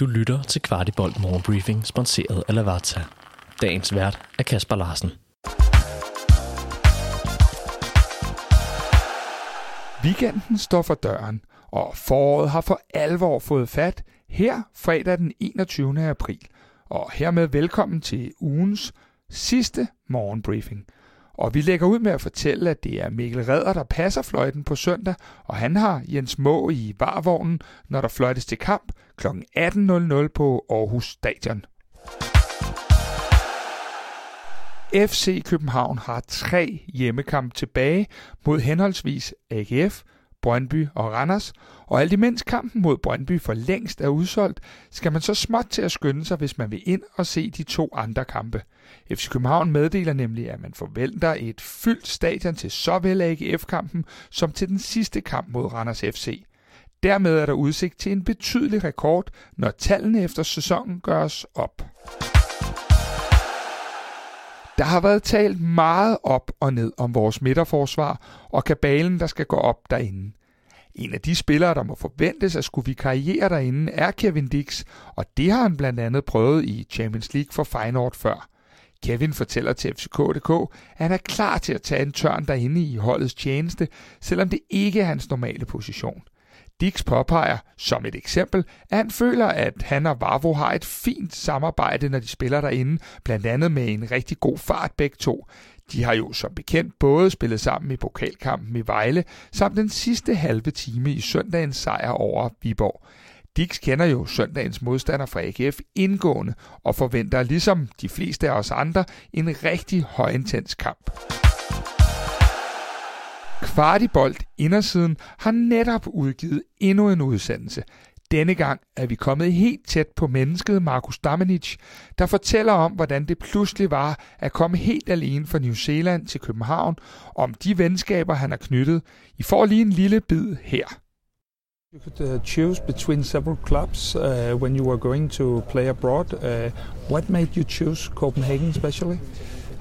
Du lytter til Kvartibolt Morgenbriefing, sponsoreret af Lavazza. Dagens vært er Kasper Larsen. Weekenden står for døren, og foråret har for alvor fået fat her fredag den 21. april. Og hermed velkommen til ugens sidste morgenbriefing. Og vi lægger ud med at fortælle, at det er Mikkel Redder, der passer fløjten på søndag, og han har Jens Må i varvognen, når der fløjtes til kamp kl. 18.00 på Aarhus Stadion. FC København har tre hjemmekampe tilbage mod henholdsvis AGF, Brøndby og Randers, og alt imens kampen mod Brøndby for længst er udsolgt, skal man så småt til at skynde sig, hvis man vil ind og se de to andre kampe. FC København meddeler nemlig, at man forventer et fyldt stadion til såvel AGF-kampen som til den sidste kamp mod Randers FC. Dermed er der udsigt til en betydelig rekord, når tallene efter sæsonen gøres op. Der har været talt meget op og ned om vores midterforsvar og kabalen, der skal gå op derinde. En af de spillere, der må forventes at skulle karriere derinde, er Kevin Dix, og det har han blandt andet prøvet i Champions League for Feyenoord før. Kevin fortæller til FCK.dk, at han er klar til at tage en tørn derinde i holdets tjeneste, selvom det ikke er hans normale position. Dix påpeger, som et eksempel, at han føler, at han og Vavo har et fint samarbejde, når de spiller derinde, blandt andet med en rigtig god fart begge to. De har jo som bekendt både spillet sammen i pokalkampen i Vejle, samt den sidste halve time i søndagens sejr over Viborg. Dix kender jo søndagens modstander fra AGF indgående og forventer ligesom de fleste af os andre en rigtig højintens kamp. Kvartibolt Indersiden har netop udgivet endnu en udsendelse. Denne gang er vi kommet helt tæt på mennesket Markus Damanic, der fortæller om, hvordan det pludselig var at komme helt alene fra New Zealand til København, om de venskaber, han har knyttet. I får lige en lille bid her. You could uh, choose between several clubs uh, when you were going to play abroad. Uh, what made you choose Copenhagen especially?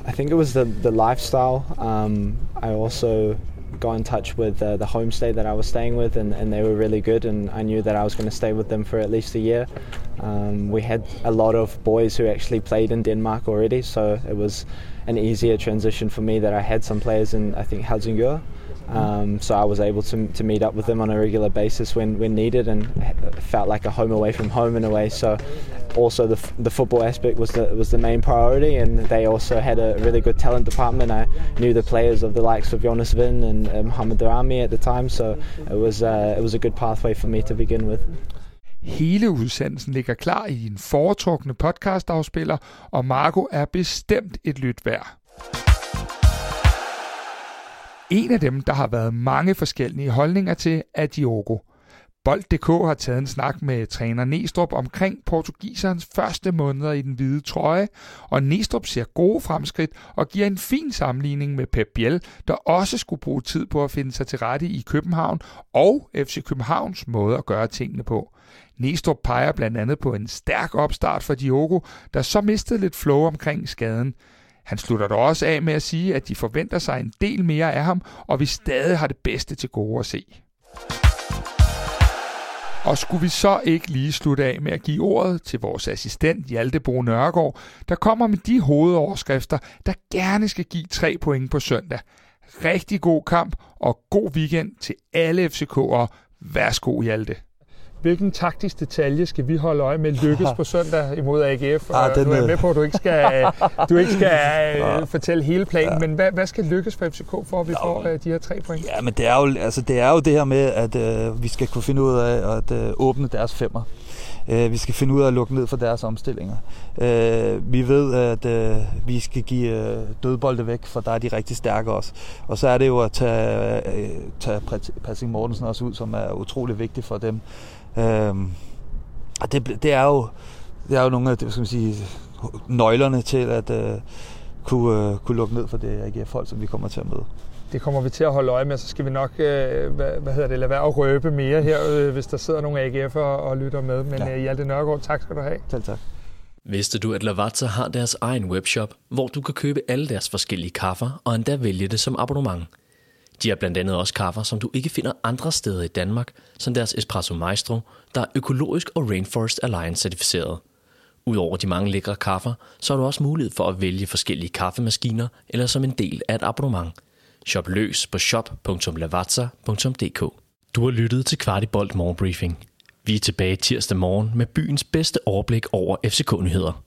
I think it was the, the lifestyle. Um, I also got in touch with uh, the homestay that I was staying with, and, and they were really good. And I knew that I was going to stay with them for at least a year. Um, we had a lot of boys who actually played in Denmark already, so it was an easier transition for me that I had some players in, I think, Helsingør. Um, so I was able to, to meet up with them on a regular basis when, when needed and felt like a home away from home in a way. So also the, the football aspect was the, was the main priority and they also had a really good talent department. I knew the players of the likes of Jonas Vin and uh, Mohamed Darami at the time, so it was, uh, it was a good pathway for me to begin with. Hele udsendelsen ligger klar i din foretrukne podcastafspiller, og Marco er bestemt et lyt værd. En af dem, der har været mange forskellige holdninger til, er Diogo. Bold.dk har taget en snak med træner Nestrup omkring portugiserens første måneder i den hvide trøje, og Nestrup ser gode fremskridt og giver en fin sammenligning med Pep Biel, der også skulle bruge tid på at finde sig til rette i København og FC Københavns måde at gøre tingene på. Nestrup peger blandt andet på en stærk opstart for Diogo, der så mistede lidt flow omkring skaden. Han slutter dog også af med at sige, at de forventer sig en del mere af ham, og vi stadig har det bedste til gode at se. Og skulle vi så ikke lige slutte af med at give ordet til vores assistent Hjalte Bo Nørgaard, der kommer med de hovedoverskrifter, der gerne skal give tre point på søndag. Rigtig god kamp og god weekend til alle FCK'ere. Værsgo Hjalte. Hvilken taktisk detalje skal vi holde øje med lykkes på søndag imod AGF? Ah, den nu er jeg er- med på, at du ikke skal, du ikke skal uh, fortælle hele planen, men hvad, hvad skal lykkes for FCK, for at vi får uh, de her tre point? Ja, men det er jo, altså, det, er jo det her med, at øh, vi skal kunne finde ud af at øh, åbne deres femmer. Øh, vi skal finde ud af at lukke ned for deres omstillinger. Øh, vi ved, at øh, vi skal give øh, dødbolde væk, for der er de rigtig stærke også. Og så er det jo at tage, øh, tage Patrick Mortensen også ud, som er utrolig vigtig for dem. Øh, og det, det, er jo, det er jo nogle af det, skal man sige, nøglerne til at øh, kunne, øh, kunne lukke ned for det AGF-hold, som vi kommer til at møde. Det kommer vi til at holde øje med, så skal vi nok, øh, hvad, hvad hedder det, lade være at røbe mere her, øh, hvis der sidder nogle AGF'er og lytter med. Men Ja. ja. Hjalte Nørgaard, tak skal du have. Selv tak. Vidste du, at Lavazza har deres egen webshop, hvor du kan købe alle deres forskellige kaffer og endda vælge det som abonnement? De har blandt andet også kaffer, som du ikke finder andre steder i Danmark, som deres Espresso Maestro, der er økologisk og Rainforest Alliance certificeret. Udover de mange lækre kaffer, så har du også mulighed for at vælge forskellige kaffemaskiner eller som en del af et abonnement. Shop løs på shop.lavazza.dk Du har lyttet til Kvartibolt Morgenbriefing. Vi er tilbage tirsdag morgen med byens bedste overblik over FCK-nyheder.